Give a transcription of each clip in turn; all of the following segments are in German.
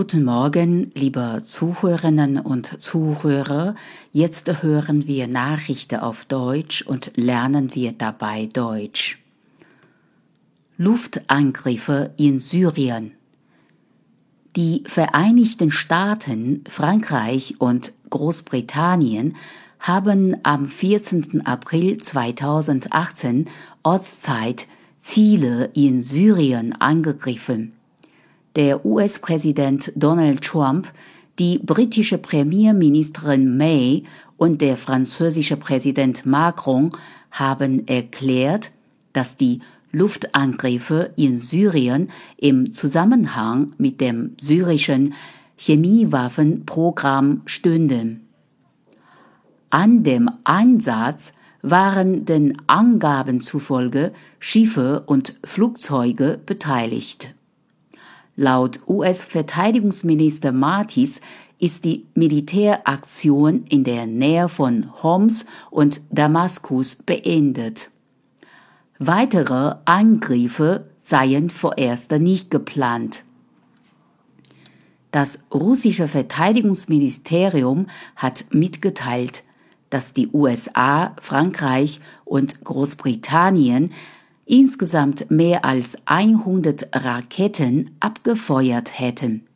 Guten Morgen, liebe Zuhörerinnen und Zuhörer. Jetzt hören wir Nachrichten auf Deutsch und lernen wir dabei Deutsch. Luftangriffe in Syrien. Die Vereinigten Staaten, Frankreich und Großbritannien haben am 14. April 2018 Ortszeit Ziele in Syrien angegriffen der US-Präsident Donald Trump, die britische Premierministerin May und der französische Präsident Macron haben erklärt, dass die Luftangriffe in Syrien im Zusammenhang mit dem syrischen Chemiewaffenprogramm stünden. An dem Einsatz waren den Angaben zufolge Schiffe und Flugzeuge beteiligt. Laut US-Verteidigungsminister Mattis ist die Militäraktion in der Nähe von Homs und Damaskus beendet. Weitere Angriffe seien vorerst nicht geplant. Das russische Verteidigungsministerium hat mitgeteilt, dass die USA, Frankreich und Großbritannien insgesamt mehr als 100 Raketen abgefeuert hätten.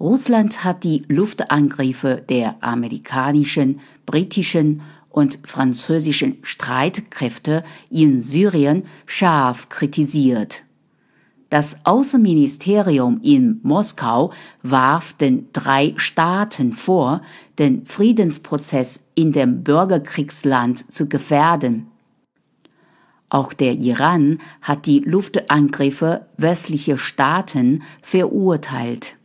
Russland hat die Luftangriffe der amerikanischen, britischen und französischen Streitkräfte in Syrien scharf kritisiert. Das Außenministerium in Moskau warf den drei Staaten vor, den Friedensprozess in dem Bürgerkriegsland zu gefährden. Auch der Iran hat die Luftangriffe westlicher Staaten verurteilt.